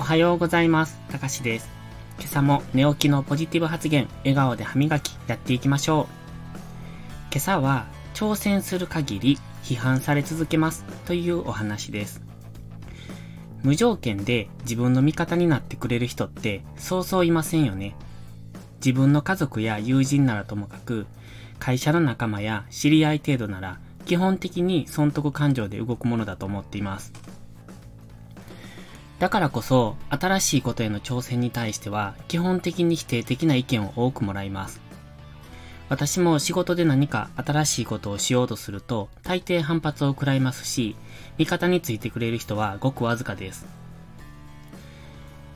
おはようございます。たかしです。今朝も寝起きのポジティブ発言、笑顔で歯磨きやっていきましょう。今朝は挑戦する限り批判され続けますというお話です。無条件で自分の味方になってくれる人ってそうそういませんよね。自分の家族や友人ならともかく、会社の仲間や知り合い程度なら基本的に損得感情で動くものだと思っています。だからこそ、新しいことへの挑戦に対しては、基本的に否定的な意見を多くもらいます。私も仕事で何か新しいことをしようとすると、大抵反発を食らいますし、味方についてくれる人はごくわずかです。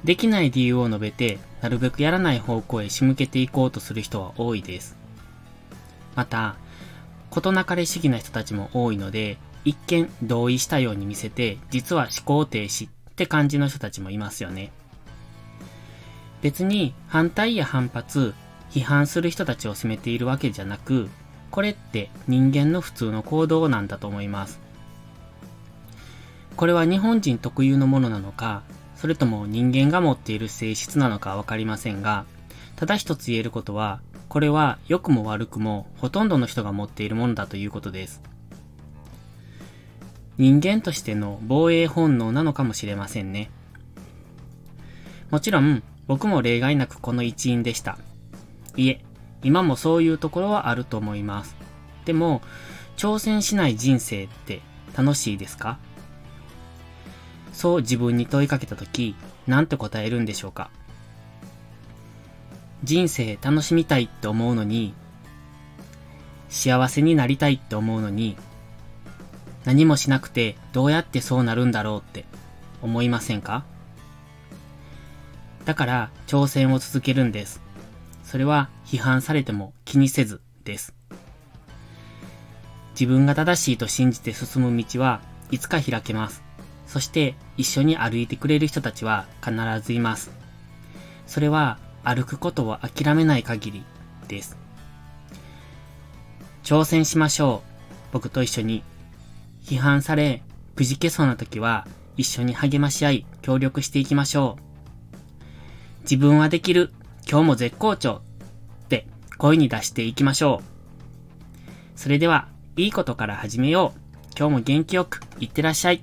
できない理由を述べて、なるべくやらない方向へ仕向けていこうとする人は多いです。また、事なかれ主義な人たちも多いので、一見同意したように見せて、実は思考停止って感じの人たちもいますよね。別に反対や反発、批判する人たちを責めているわけじゃなく、これって人間の普通の行動なんだと思います。これは日本人特有のものなのか、それとも人間が持っている性質なのかわかりませんが、ただ一つ言えることは、これは良くも悪くもほとんどの人が持っているものだということです。人間としての防衛本能なのかもしれませんね。もちろん、僕も例外なくこの一員でした。いえ、今もそういうところはあると思います。でも、挑戦しない人生って楽しいですか？そう自分に問いかけたとき、なんて答えるんでしょうか？人生楽しみたいって思うのに、幸せになりたいって思うのに、何もしなくてどうやってそうなるんだろうって思いませんか？だから挑戦を続けるんです。それは批判されても気にせずです。自分が正しいと信じて進む道はいつか開けます。そして一緒に歩いてくれる人たちは必ずいます。それは歩くことを諦めない限りです。挑戦しましょう。僕と一緒に批判され、くじけそうな時は、一緒に励まし合い、協力していきましょう。自分はできる、今日も絶好調って声に出していきましょう。それでは、いいことから始めよう。今日も元気よく、いってらっしゃい。